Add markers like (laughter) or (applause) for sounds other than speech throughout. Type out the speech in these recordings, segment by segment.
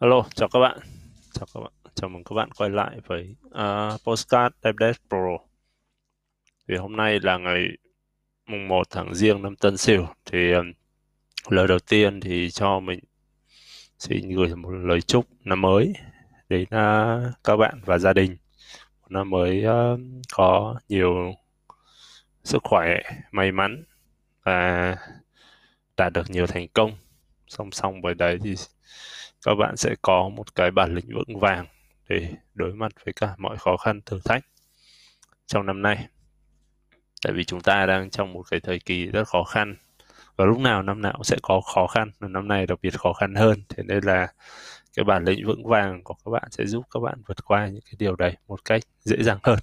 Hello, chào các bạn. Chào các bạn. Chào mừng các bạn quay lại với uh, Postcard DevDev Pro. Thì hôm nay là ngày mùng 1 tháng Giêng năm Tân Sửu. Thì um, lời đầu tiên thì cho mình xin gửi một lời chúc năm mới đến uh, các bạn và gia đình. Một năm mới uh, có nhiều sức khỏe, may mắn và đạt được nhiều thành công. Song song với đấy thì các bạn sẽ có một cái bản lĩnh vững vàng để đối mặt với cả mọi khó khăn thử thách trong năm nay. Tại vì chúng ta đang trong một cái thời kỳ rất khó khăn và lúc nào năm nào cũng sẽ có khó khăn và năm nay đặc biệt khó khăn hơn. Thế nên là cái bản lĩnh vững vàng của các bạn sẽ giúp các bạn vượt qua những cái điều đấy một cách dễ dàng hơn.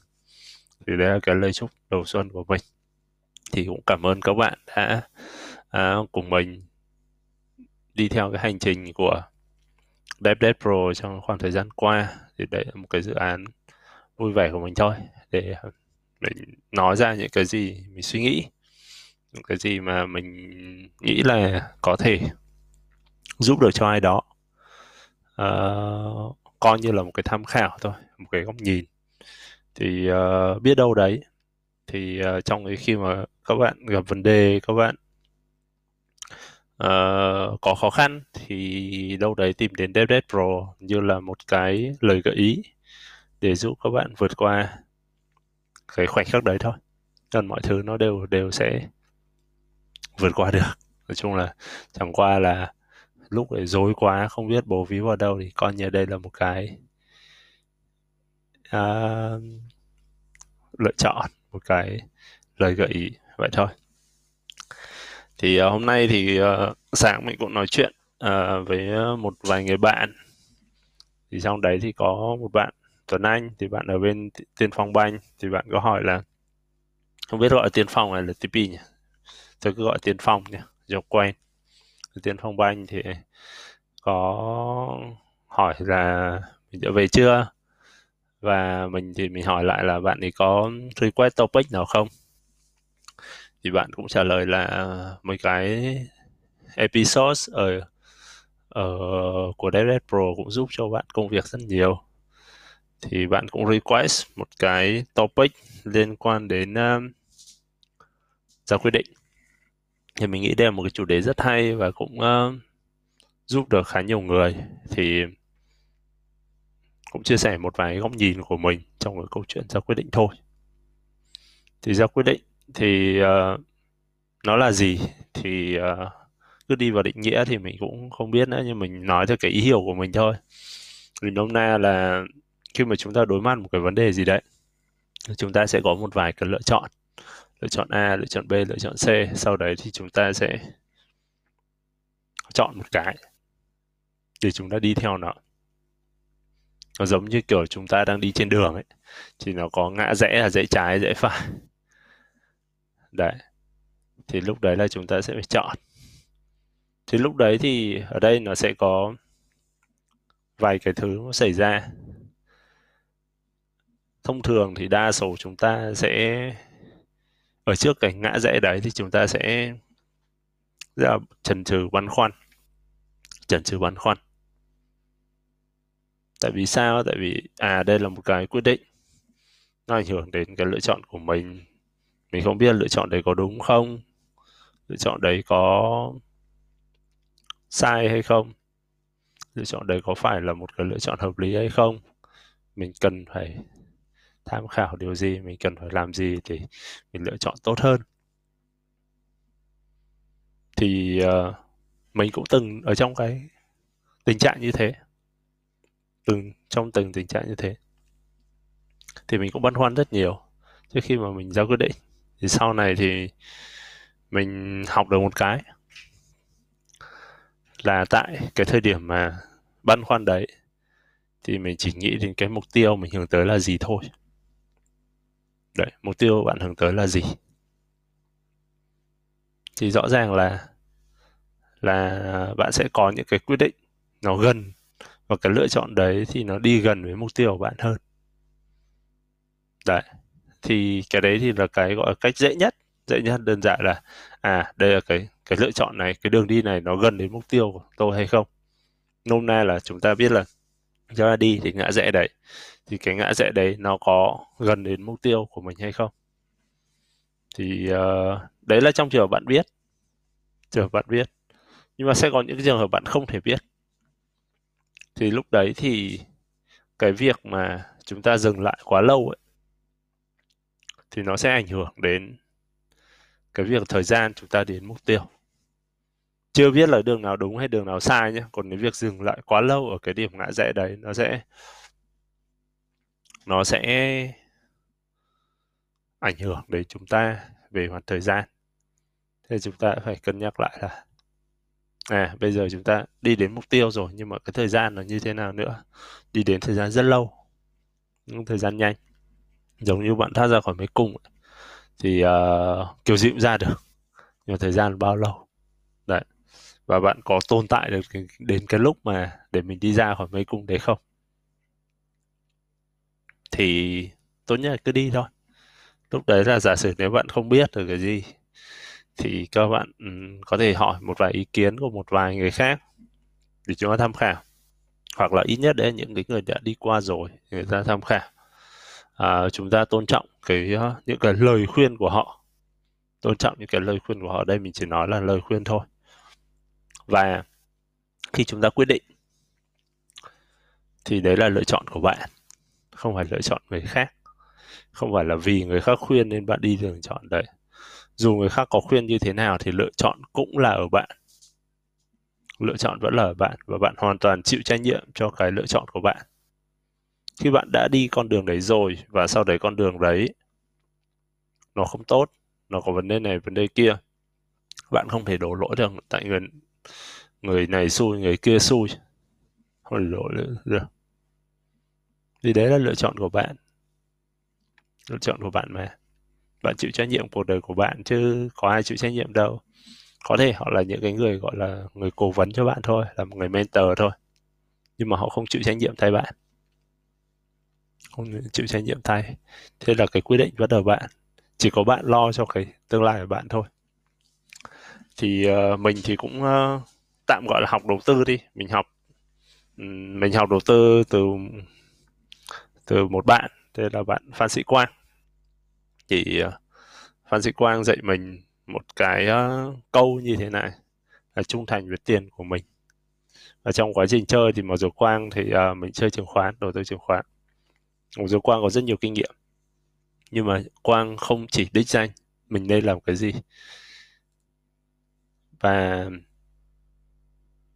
Thì đấy là cái lời chúc đầu xuân của mình. Thì cũng cảm ơn các bạn đã à, cùng mình đi theo cái hành trình của DevDev Pro trong khoảng thời gian qua thì đấy là một cái dự án vui vẻ của mình thôi. Để ờ, mình nói ra những cái gì mình suy nghĩ những cái gì mà mình nghĩ là có thể giúp được cho ai đó. Uh, coi như là một cái tham khảo thôi một cái góc nhìn. Thì uh, biết đâu đấy thì uh, trong cái khi mà các bạn gặp vấn đề các bạn uh, có khó khăn thì đâu đấy tìm đến DevDev Pro như là một cái lời gợi ý để giúp các bạn vượt qua cái khoảnh khắc đấy thôi. Còn mọi thứ nó đều đều sẽ vượt qua được. Nói chung là chẳng qua là lúc để dối quá không biết bố ví vào đâu thì coi như đây là một cái uh, lựa chọn một cái lời gợi ý. Vậy thôi thì uh, hôm nay thì uh, sáng mình cũng nói chuyện uh, với một vài người bạn. Thì trong đấy thì có một bạn Tuấn Anh thì bạn ở bên Tiên Phong Banh. Thì bạn có hỏi là không biết gọi Tiên Phong này là TP nhỉ? Tôi cứ gọi Tiên Phong nhỉ cho quen. Tiên Phong Banh thì có hỏi là mình đã về chưa? Và mình thì mình hỏi lại là bạn ấy có request topic nào không? Thì bạn cũng trả lời là mấy cái episode ở ở của DevNet Pro cũng giúp cho bạn công việc rất nhiều. Thì bạn cũng request một cái topic liên quan đến um, ra quyết định. Thì mình nghĩ đây là một cái chủ đề rất hay và cũng uh, giúp được khá nhiều người. Thì cũng chia sẻ một vài góc nhìn của mình trong cái câu chuyện ra quyết định thôi. Thì ra quyết định thì ờ, uh, nó là gì? Thì uh, cứ đi vào định nghĩa thì mình cũng không biết nữa nhưng mình nói theo cái ý hiểu của mình thôi. Vì nôm na là khi mà chúng ta đối mặt một cái vấn đề gì đấy chúng ta sẽ có một vài cái lựa chọn. Lựa chọn A, lựa chọn B, lựa chọn C. Sau đấy thì chúng ta sẽ chọn một cái để chúng ta đi theo nó. Nó giống như kiểu chúng ta đang đi trên đường ấy thì nó có ngã rẽ là rẽ trái rẽ phải đấy. Thì lúc đấy là chúng ta sẽ phải chọn. Thì lúc đấy thì ở đây nó sẽ có vài cái thứ xảy ra. Thông thường thì đa số chúng ta sẽ, ở trước cái ngã rẽ đấy thì chúng ta sẽ, ra chần chừ băn khoăn. Chần chừ băn khoăn. Tại vì sao? Tại vì à đây là một cái quyết định. Nó ảnh hưởng đến cái lựa chọn của mình mình không biết lựa chọn đấy có đúng không? Lựa chọn đấy có sai hay không? Lựa chọn đấy có phải là một cái lựa chọn hợp lý hay không? Mình cần phải tham khảo điều gì? Mình cần phải làm gì để mình lựa chọn tốt hơn? Thì uh, mình cũng từng ở trong cái tình trạng như thế. Từng trong từng tình trạng như thế. Thì mình cũng băn khoăn rất nhiều trước khi mà mình ra quyết định thì sau này thì mình học được một cái là tại cái thời điểm mà băn khoăn đấy thì mình chỉ nghĩ đến cái mục tiêu mình hướng tới là gì thôi. Đấy, mục tiêu bạn hướng tới là gì? Thì rõ ràng là là bạn sẽ có những cái quyết định nó gần và cái lựa chọn đấy thì nó đi gần với mục tiêu của bạn hơn. Đấy thì cái đấy thì là cái gọi là cách dễ nhất dễ nhất đơn giản là à đây là cái cái lựa chọn này cái đường đi này nó gần đến mục tiêu của tôi hay không. Nôm na là chúng ta biết là chúng ta đi thì ngã rẽ đấy thì cái ngã rẽ đấy nó có gần đến mục tiêu của mình hay không? Thì uh, đấy là trong trường hợp bạn biết trường hợp bạn biết. Nhưng mà sẽ có những trường hợp bạn không thể biết. Thì lúc đấy thì cái việc mà chúng ta dừng lại quá lâu ấy thì nó sẽ ảnh hưởng đến cái việc thời gian chúng ta đến mục tiêu. Chưa biết là đường nào đúng hay đường nào sai nhé, còn cái việc dừng lại quá lâu ở cái điểm ngã rẽ đấy, nó sẽ nó sẽ ảnh hưởng đến chúng ta về mặt thời gian. Thế chúng ta phải cân nhắc lại là à bây giờ chúng ta đi đến mục tiêu rồi, nhưng mà cái thời gian là như thế nào nữa? Đi đến thời gian rất lâu, những thời gian nhanh giống như bạn thoát ra khỏi mấy cung thì uh, kiểu gì cũng ra được. Nhưng mà thời gian bao lâu? Đấy. Và bạn có tồn tại được đến cái lúc mà để mình đi ra khỏi mấy cung đấy không? Thì tốt nhất là cứ đi thôi. Lúc đấy là giả sử nếu bạn không biết được cái gì thì các bạn ừ, có thể hỏi một vài ý kiến của một vài người khác để chúng ta tham khảo. Hoặc là ít nhất đấy những cái người đã đi qua rồi người ta tham khảo à, chúng ta tôn trọng cái ờ, những cái lời khuyên của họ. Tôn trọng những cái lời khuyên của họ đây mình chỉ nói là lời khuyên thôi. Và khi chúng ta quyết định thì đấy là lựa chọn của bạn không phải lựa chọn người khác. Không phải là vì người khác khuyên nên bạn đi đường chọn đấy. Dù người khác có khuyên như thế nào thì lựa chọn cũng là ở bạn. Lựa chọn vẫn là ở bạn và bạn hoàn toàn chịu trách nhiệm cho cái lựa chọn của bạn khi bạn đã đi con đường đấy rồi và sau đấy con đường đấy, nó không tốt, nó có vấn đề này, vấn đề kia, bạn không thể đổ lỗi được tại người người này xui, người kia xui. Không thể đổ lỗi được. Vì đấy là lựa chọn của bạn. Lựa chọn của bạn mà. Bạn chịu trách nhiệm cuộc đời của bạn chứ có ai chịu trách nhiệm đâu. Có thể họ là những cái người, gọi là, người cố vấn cho bạn thôi, là một người mentor thôi. Nhưng mà họ không chịu trách nhiệm thay bạn không chịu trách nhiệm thay. Thế là cái quyết định vẫn ở bạn chỉ có bạn lo cho cái tương lai của bạn thôi. Thì uh, mình thì cũng uh, tạm gọi là học đầu tư đi. Mình học um, mình học đầu tư từ từ một bạn tên là bạn Phan Sĩ Quang. Thì uh, Phan Sĩ Quang dạy mình một cái uh, câu như thế này là trung thành với tiền của mình. Và trong quá trình chơi thì mặc dù Quang thì uh, mình chơi chứng khoán đầu tư chứng khoán mặc dù Quang có rất nhiều kinh nghiệm. Nhưng mà Quang không chỉ đích danh, mình nên làm cái gì. Và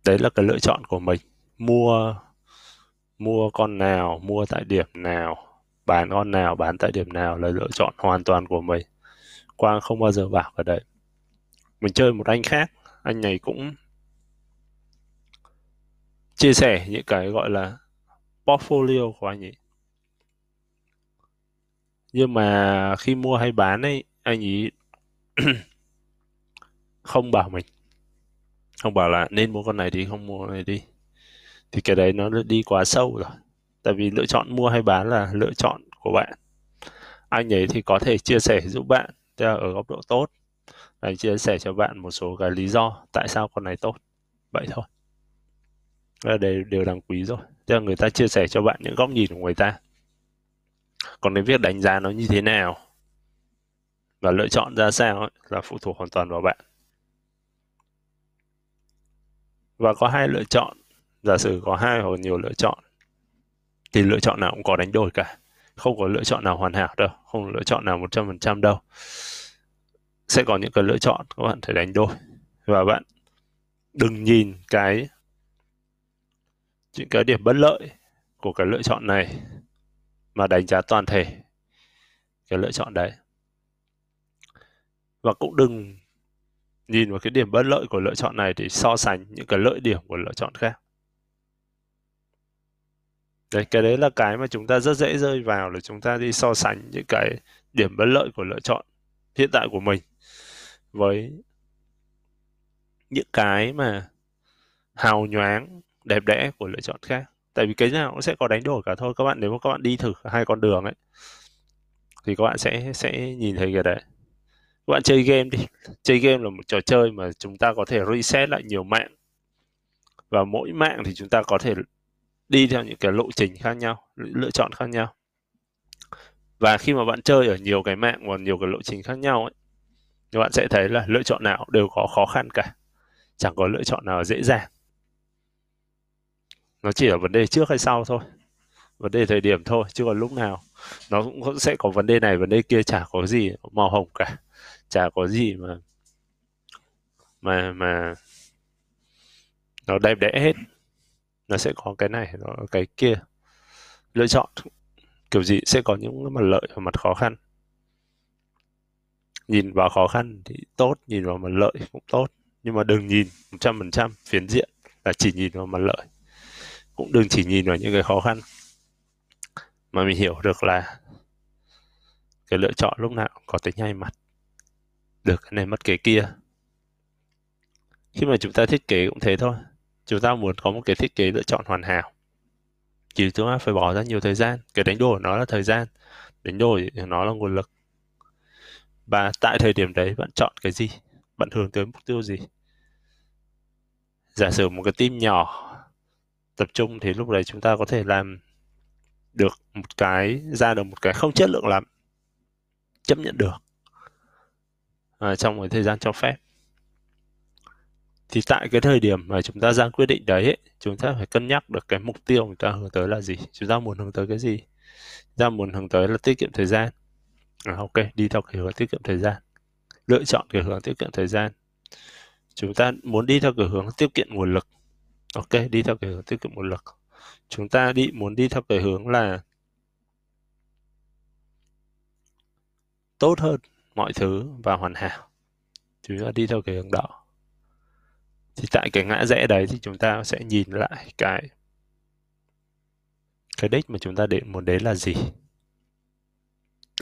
đấy là cái lựa chọn của mình. Mua mua con nào, mua tại điểm nào, bán con nào, bán tại điểm nào là lựa chọn hoàn toàn của mình. Quang không bao giờ bảo vào đấy. Mình chơi một anh khác, anh này cũng chia sẻ những cái gọi là portfolio của anh ấy nhưng mà khi mua hay bán ấy, anh ấy (clears throat) không bảo mình. Không bảo là nên mua con này thì không mua con này đi. Thì cái đấy nó đi quá sâu rồi. Tại vì lựa chọn mua hay bán là lựa chọn của bạn. Anh ấy thì có thể chia sẻ giúp bạn ở góc độ tốt. Anh chia sẻ cho bạn một số cái lý do tại sao con này tốt. Vậy thôi. Là đều đều đáng quý rồi. Tức là người ta chia sẻ cho bạn những góc nhìn của người ta còn cái việc đánh giá nó như thế nào? Và lựa chọn ra sao ấy, là phụ thuộc hoàn toàn vào bạn. Và có hai lựa chọn. Giả sử có hai hoặc nhiều lựa chọn thì lựa chọn nào cũng có đánh đổi cả. Không có lựa chọn nào hoàn hảo đâu không có lựa chọn nào một trăm phần trăm đâu. Sẽ có những cái lựa chọn các bạn phải đánh đổi. Và bạn đừng nhìn cái những cái điểm bất lợi của cái lựa chọn này mà đánh giá toàn thể cái lựa chọn đấy. Và cũng đừng nhìn vào cái điểm bất lợi của lựa chọn này để so sánh những cái lợi điểm của lựa chọn khác. Đấy, cái đấy là cái mà chúng ta rất dễ rơi vào là chúng ta đi so sánh những cái điểm bất lợi của lựa chọn hiện tại của mình với những cái mà hào nhoáng, đẹp đẽ của lựa chọn khác tại vì cái nào cũng sẽ có đánh đổi cả thôi. Các bạn, nếu mà các bạn đi thử hai con đường ấy, thì các bạn sẽ sẽ nhìn thấy cái đấy. Các bạn chơi game đi. Chơi game là một trò chơi mà chúng ta có thể reset lại nhiều mạng. Và mỗi mạng thì chúng ta có thể đi theo những cái lộ trình khác nhau, lựa chọn khác nhau. Và khi mà bạn chơi ở nhiều cái mạng và nhiều cái lộ trình khác nhau ấy, thì bạn sẽ thấy là lựa chọn nào đều có khó khăn cả. Chẳng có lựa chọn nào dễ dàng nó chỉ là vấn đề trước hay sau thôi. Vấn đề thời điểm thôi, chứ còn lúc nào nó cũng sẽ có vấn đề này, vấn đề kia, chả có gì màu hồng cả. Chả có gì mà mà mà nó đẹp đẽ hết. Nó sẽ có cái này, nó cái kia. Lựa chọn, kiểu gì sẽ có những mặt lợi và mặt khó khăn. Nhìn vào khó khăn thì tốt, nhìn vào mặt lợi cũng tốt. Nhưng mà đừng nhìn 100% phiến diện là chỉ nhìn vào mặt lợi cũng đừng chỉ nhìn vào những cái khó khăn. Mà mình hiểu được là cái lựa chọn lúc nào có tính hay mặt. Được, cái này mất cái kia. Khi mà chúng ta thiết kế cũng thế thôi. Chúng ta muốn có một cái thiết kế lựa chọn hoàn hảo. Thì chúng ta phải bỏ ra nhiều thời gian. Cái đánh đổi nó là thời gian. Đánh đổi nó là nguồn lực. Và tại thời điểm đấy bạn chọn cái gì? Bạn hướng tới mục tiêu gì? Giả sử một cái team nhỏ tập trung thì lúc đấy chúng ta có thể làm được một cái ra được một cái không chất lượng lắm. Chấp nhận được. À, trong cái thời gian cho phép. Thì tại cái thời điểm mà chúng ta ra quyết định đấy ấy, chúng ta phải cân nhắc được cái mục tiêu chúng ta hướng tới là gì. Chúng ta muốn hướng tới cái gì? Chúng ta muốn hướng tới là tiết kiệm thời gian. À, ok đi theo cái hướng tiết kiệm thời gian. Lựa chọn cái hướng tiết kiệm thời gian. Chúng ta muốn đi theo cái hướng tiết kiệm nguồn lực ok, đi theo cái hướng tiết kiệm nguồn lực. Chúng ta đi, muốn đi theo cái hướng là tốt hơn mọi thứ và hoàn hảo. Chúng ta đi theo cái hướng đó. Thì tại cái ngã rẽ đấy thì chúng ta sẽ nhìn lại cái cái đích mà chúng ta đến muốn đến là gì.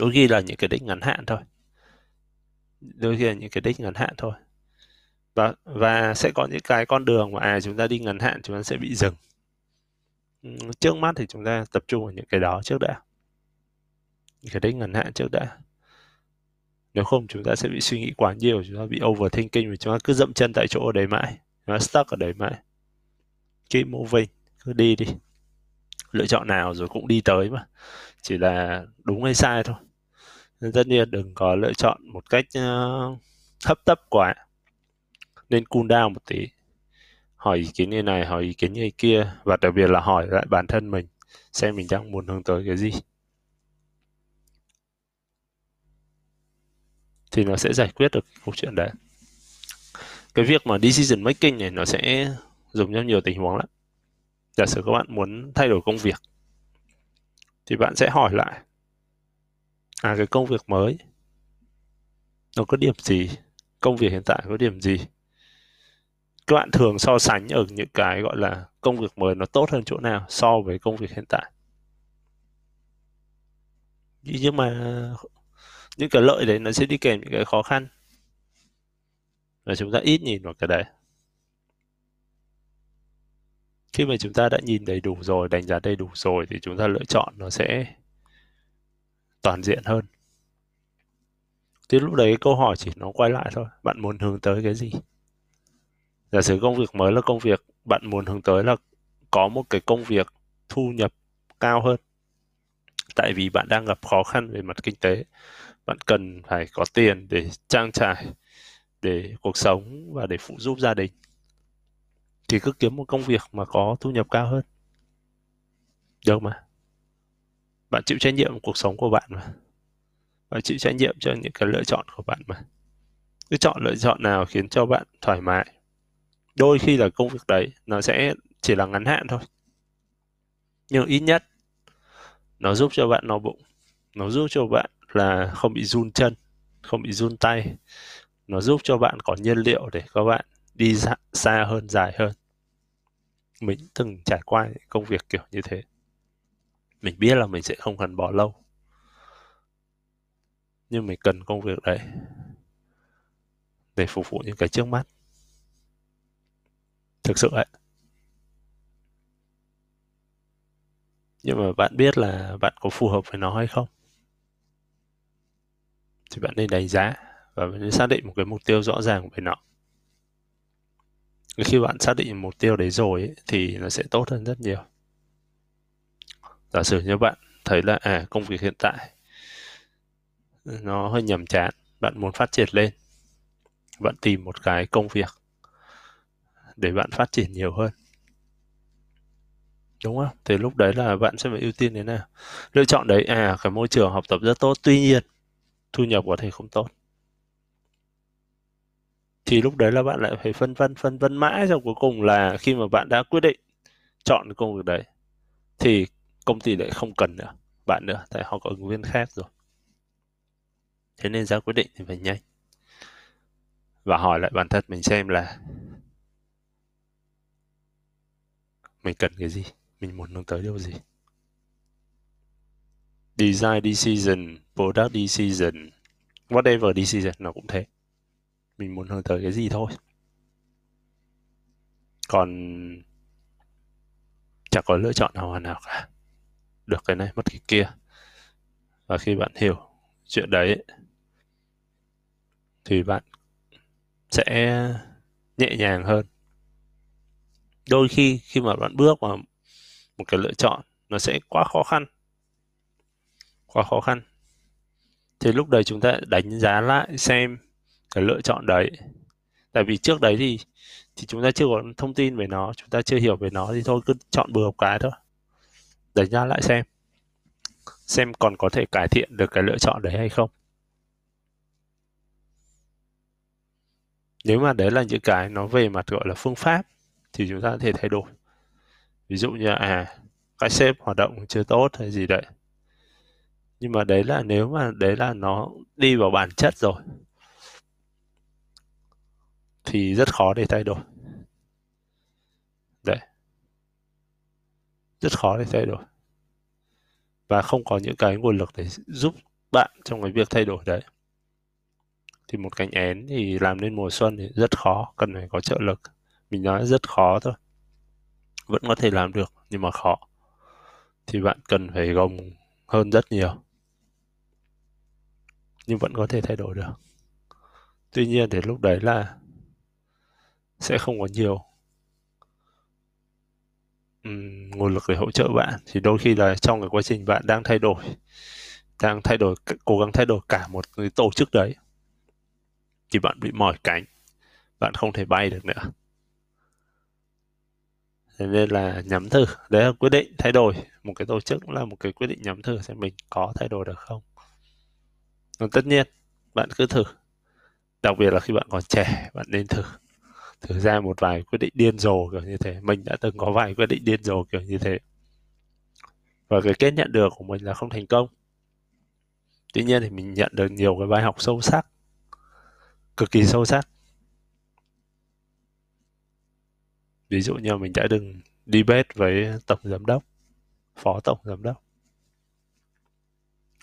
Đôi khi là những cái đích ngắn hạn thôi. Đôi khi là những cái đích ngắn hạn thôi và và sẽ có những cái con đường mà à chúng ta đi ngắn hạn chúng ta sẽ bị dừng. Trước mắt thì chúng ta tập trung vào những cái đó trước đã. Những cái đấy ngắn hạn trước đã. Nếu không chúng ta sẽ bị suy nghĩ quá nhiều chúng ta bị overthinking và chúng ta cứ dậm chân tại chỗ ở đấy mãi. Chúng ta stuck ở đấy mãi. Keep moving cứ đi đi. Lựa chọn nào rồi cũng đi tới mà. Chỉ là đúng hay sai thôi. Nên tất nhiên đừng có lựa chọn một cách uh, hấp tấp quá nên cool down một tí. Hỏi ý kiến như này, hỏi ý kiến như kia, và đặc biệt là hỏi lại bản thân mình xem mình đang muốn hướng tới cái gì. Thì nó sẽ giải quyết được câu chuyện đấy. Cái việc mà decision making này nó sẽ dùng trong nhiều tình huống lắm. Giả sử các bạn muốn thay đổi công việc, thì bạn sẽ hỏi lại à cái công việc mới, nó có điểm gì? Công việc hiện tại có điểm gì? Các bạn thường so sánh ở những cái gọi là công việc mới nó tốt hơn chỗ nào so với công việc hiện tại? Nhưng mà những cái lợi đấy nó sẽ đi kèm những cái khó khăn. Và chúng ta ít nhìn vào cái đấy. Khi mà chúng ta đã nhìn đầy đủ rồi, đánh giá đầy đủ rồi thì chúng ta lựa chọn nó sẽ toàn diện hơn. Thì lúc đấy câu hỏi chỉ nó quay lại thôi. Bạn muốn hướng tới cái gì? Giả sử công việc mới là công việc, bạn muốn hướng tới là có một cái công việc thu nhập cao hơn. Tại vì bạn đang gặp khó khăn về mặt kinh tế, bạn cần phải có tiền để trang trải, để cuộc sống và để phụ giúp gia đình. Thì cứ kiếm một công việc mà có thu nhập cao hơn. Được mà bạn chịu trách nhiệm cuộc sống của bạn mà. Bạn chịu trách nhiệm cho những cái lựa chọn của bạn mà. Cứ chọn lựa chọn nào khiến cho bạn thoải mái đôi khi là công việc đấy nó sẽ chỉ là ngắn hạn thôi. Nhưng ít nhất nó giúp cho bạn no bụng. Nó giúp cho bạn là không bị run chân không bị run tay. Nó giúp cho bạn có nhiên liệu để các bạn đi xa, xa hơn dài hơn. Mình từng trải qua công việc kiểu như thế. Mình biết là mình sẽ không cần bỏ lâu. Nhưng mình cần công việc đấy để phục vụ những cái trước mắt thực sự ấy. Nhưng mà bạn biết là bạn có phù hợp với nó hay không? Thì bạn nên đánh giá và bạn nên xác định một cái mục tiêu rõ ràng về nó. Khi bạn xác định mục tiêu đấy rồi ấy, thì nó sẽ tốt hơn rất nhiều. Giả sử như bạn thấy là à công việc hiện tại nó hơi nhàm chán bạn muốn phát triển lên bạn tìm một cái công việc để bạn phát triển nhiều hơn. Đúng không? Thì lúc đấy là bạn sẽ phải ưu tiên thế nào? Lựa chọn đấy à cái môi trường học tập rất tốt tuy nhiên thu nhập có thể không tốt. Thì lúc đấy là bạn lại phải phân vân phân vân mãi rồi cuối cùng là khi mà bạn đã quyết định chọn công việc đấy thì công ty lại không cần nữa bạn nữa tại họ có ứng viên khác rồi. Thế nên ra quyết định thì phải nhanh. Và hỏi lại bản thân mình xem là mình cần cái gì? Mình muốn hướng tới điều gì? Design decision, product decision. Whatever decision nó cũng thế. Mình muốn hướng tới cái gì thôi. Còn chẳng có lựa chọn nào hoàn cả. Được cái này, mất cái kia. Và khi bạn hiểu chuyện đấy, thì bạn sẽ nhẹ nhàng hơn đôi khi khi mà bạn bước vào một cái lựa chọn, nó sẽ quá khó khăn. Quá khó khăn. Thì lúc đấy chúng ta đánh giá lại xem cái lựa chọn đấy. Tại vì trước đấy thì thì chúng ta chưa có thông tin về nó, chúng ta chưa hiểu về nó thì thôi cứ chọn bừa một cái thôi. Đánh giá lại xem xem còn có thể cải thiện được cái lựa chọn đấy hay không. Nếu mà đấy là những cái nó về mặt, gọi là, phương pháp thì chúng ta có thể thay đổi. Ví dụ như à cái sếp hoạt động chưa tốt hay gì đấy. Nhưng mà đấy là nếu mà đấy là nó đi vào bản chất rồi, thì rất khó để thay đổi. Đấy. Rất khó để thay đổi. Và không có những cái nguồn lực để giúp bạn trong cái việc thay đổi đấy. Thì một cánh én thì làm nên mùa xuân thì rất khó, cần phải có trợ lực mình nói rất khó thôi. Vẫn có thể làm được nhưng mà khó. Thì bạn cần phải gồng hơn rất nhiều. Nhưng vẫn có thể thay đổi được. Tuy nhiên thì lúc đấy là sẽ không có nhiều um, nguồn lực để hỗ trợ bạn. Thì đôi khi là trong cái quá trình bạn đang thay đổi đang thay đổi cố gắng thay đổi cả một cái tổ chức đấy thì bạn bị mỏi cánh. Bạn không thể bay được nữa thế nên là nhắm thử, đấy là quyết định thay đổi. Một cái tổ chức là một cái quyết định nhắm thử xem mình có thay đổi được không. Còn tất nhiên, bạn cứ thử. Đặc biệt là khi bạn còn trẻ, bạn nên thử. Thử ra một vài quyết định điên rồ kiểu như thế. Mình đã từng có vài quyết định điên rồ kiểu như thế. Và cái kết nhận được của mình là không thành công. Tuy nhiên thì mình nhận được nhiều cái bài học sâu sắc. Cực kỳ sâu sắc. Ví dụ như mình đã từng debate với tổng giám đốc phó tổng giám đốc.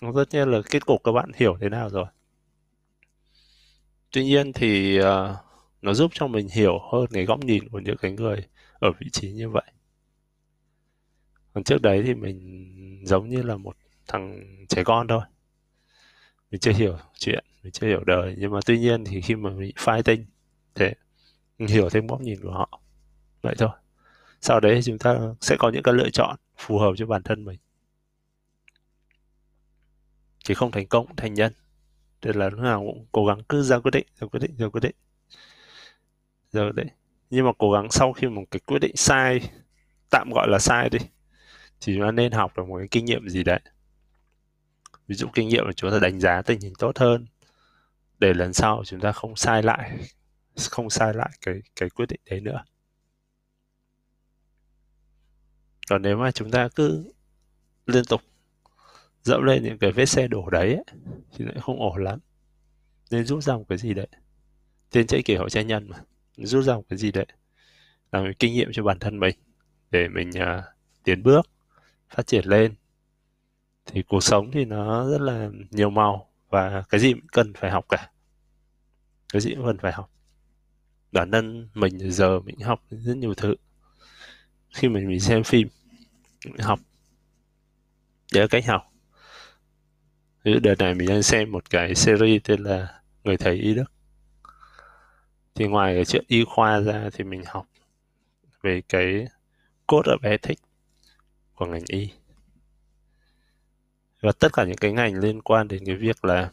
Tất nhiên là kết cục các bạn hiểu thế nào rồi. Tuy nhiên thì uh, nó giúp cho mình hiểu hơn cái góc nhìn của những cái người ở vị trí như vậy. Còn trước đấy thì mình giống như là một thằng trẻ con thôi. Mình chưa hiểu chuyện mình chưa hiểu đời. Nhưng mà tuy nhiên thì khi mà mình fighting để hiểu thêm góc nhìn của họ vậy thôi. Sau đấy chúng ta sẽ có những cái lựa chọn phù hợp cho bản thân mình. Chỉ không thành công, thành nhân. Nên là lúc nào cũng cố gắng cứ ra quyết định, ra quyết định, ra quyết định. Rồi quyết định. Nhưng mà cố gắng sau khi một cái quyết định sai, tạm gọi là sai đi, thì chúng ta nên học được một cái kinh nghiệm gì đấy. Ví dụ kinh nghiệm là chúng ta đánh giá tình hình tốt hơn, để lần sau chúng ta không sai lại, không sai lại cái cái quyết định đấy nữa. Còn nếu mà chúng ta cứ liên tục dẫu lên những cái vết xe đổ đấy ấy, thì lại không ổn lắm. Nên rút ra một cái gì đấy. Tên chạy kiểu hội nhân mà. Rút ra một cái gì đấy làm cái kinh nghiệm cho bản thân mình để mình uh, tiến bước phát triển lên. Thì cuộc sống thì nó rất là nhiều màu và cái gì cũng cần phải học cả. Cái gì cũng cần phải học. Bản thân mình giờ mình học rất nhiều thứ khi mình, mình xem phim mình học. Để cách học. Ví đợt này mình đang xem một cái series tên là người thầy y đức. Thì ngoài cái chuyện y khoa ra thì mình học về cái code of ethics của ngành y. Và tất cả những cái ngành liên quan đến cái việc là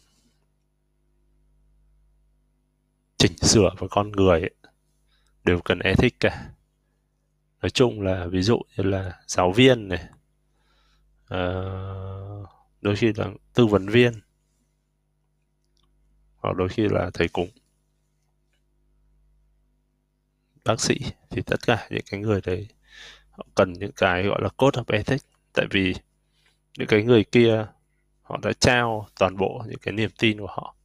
chỉnh sửa với con người ấy, đều cần ethics cả nói chung là ví dụ như là giáo viên này uh, đôi khi là tư vấn viên hoặc đôi khi là thầy cúng bác sĩ thì tất cả những cái người đấy họ cần những cái gọi là code of ethics. Tại vì những cái người kia họ đã trao toàn bộ những cái niềm tin của họ.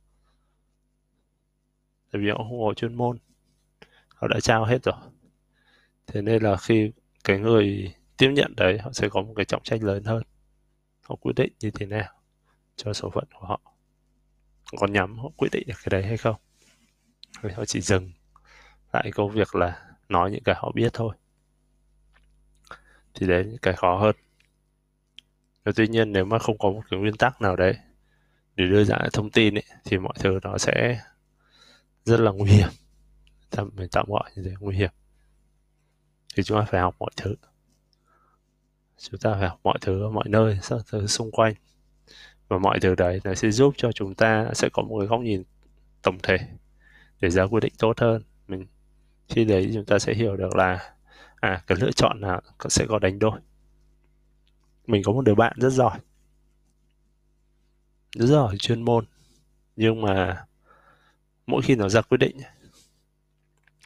Tại vì họ không có chuyên môn họ đã trao hết rồi thế nên là khi cái người tiếp nhận đấy họ sẽ có một cái trọng trách lớn hơn. Họ quyết định như thế nào cho số phận của họ? Có nhắm họ quyết định được cái đấy hay không? Thì họ chỉ dừng lại công việc là nói những cái họ biết thôi? Thì đấy những cái khó hơn. Và tuy nhiên nếu mà không có một cái nguyên tắc nào đấy để đưa ra thông tin ấy, thì mọi thứ nó sẽ rất là nguy hiểm. Tạm mình tạm gọi như thế nguy hiểm thì chúng ta phải học mọi thứ. Chúng ta phải học mọi thứ ở mọi nơi các thứ xung quanh. Và mọi thứ đấy nó sẽ giúp cho chúng ta, sẽ có một cái góc nhìn tổng thể để ra quyết định tốt hơn. Mình khi đấy chúng ta sẽ hiểu được là à cái lựa chọn nào sẽ có đánh đổi. Mình có một đứa bạn rất giỏi. Rất giỏi chuyên môn. Nhưng mà mỗi khi nó ra quyết định,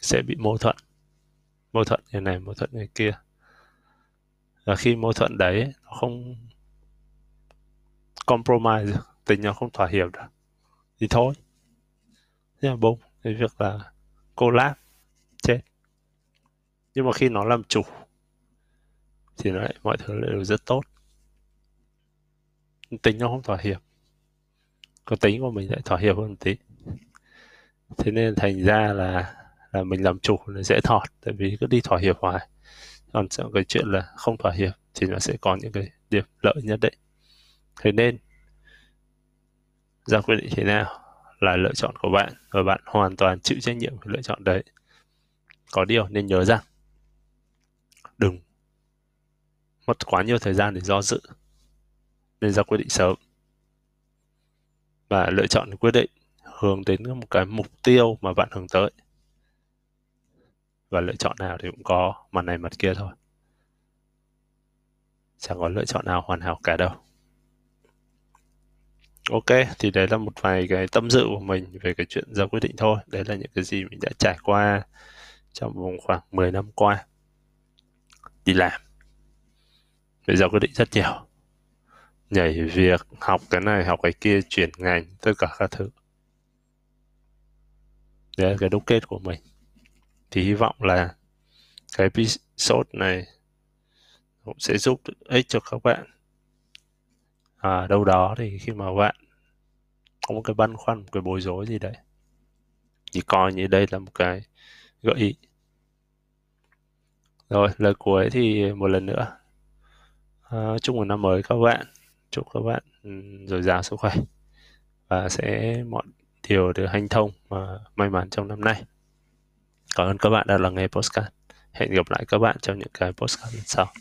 sẽ bị mâu thuẫn mâu thuẫn như này, mâu thuẫn người kia. Và khi mâu thuẫn đấy, nó không compromise, tình nó không thỏa hiệp được. Thì thôi. Thế là bông cái việc là cô lát chết. Nhưng mà khi nó làm chủ, thì nó lại, mọi thứ đều rất tốt. Tính nó không thỏa hiệp. Có tính của mình lại thỏa hiệp hơn một tí. Thế nên thành ra là là mình làm chủ nó dễ thọt, tại vì cứ đi thỏa hiệp hoài. Còn cái chuyện là không thỏa hiệp thì nó sẽ có những cái điểm lợi nhất định. Thế nên, ra quyết định thế nào là lựa chọn của bạn và bạn hoàn toàn chịu trách nhiệm về lựa chọn đấy. Có điều nên nhớ rằng, đừng mất quá nhiều thời gian để do dự, nên ra quyết định sớm. Và lựa chọn quyết định hướng đến một cái mục tiêu mà bạn hướng tới và lựa chọn nào thì cũng có mặt này mặt kia thôi. Chẳng có lựa chọn nào hoàn hảo cả đâu. Ok, thì đấy là một vài cái tâm sự của mình về cái chuyện ra quyết định thôi. Đấy là những cái gì mình đã trải qua trong vòng khoảng 10 năm qua. Đi làm. Bây giờ quyết định rất nhiều. Nhảy việc, học cái này, học cái kia, chuyển ngành, tất cả các thứ. Đấy là cái đúc kết của mình thì hy vọng là cái episode này cũng sẽ giúp ích cho các bạn. À, đâu đó thì khi mà bạn có một cái băn khoăn một cái bối rối gì đấy thì coi như đây là một cái gợi ý. Rồi lời cuối thì một lần nữa. À, chúc một năm mới các bạn. Chúc các bạn ừ, dồi dào sức khỏe. Và sẽ mọi điều được hanh thông và may mắn trong năm nay cảm ơn các bạn đã lắng nghe postcard hẹn gặp lại các bạn trong những cái postcard lần sau.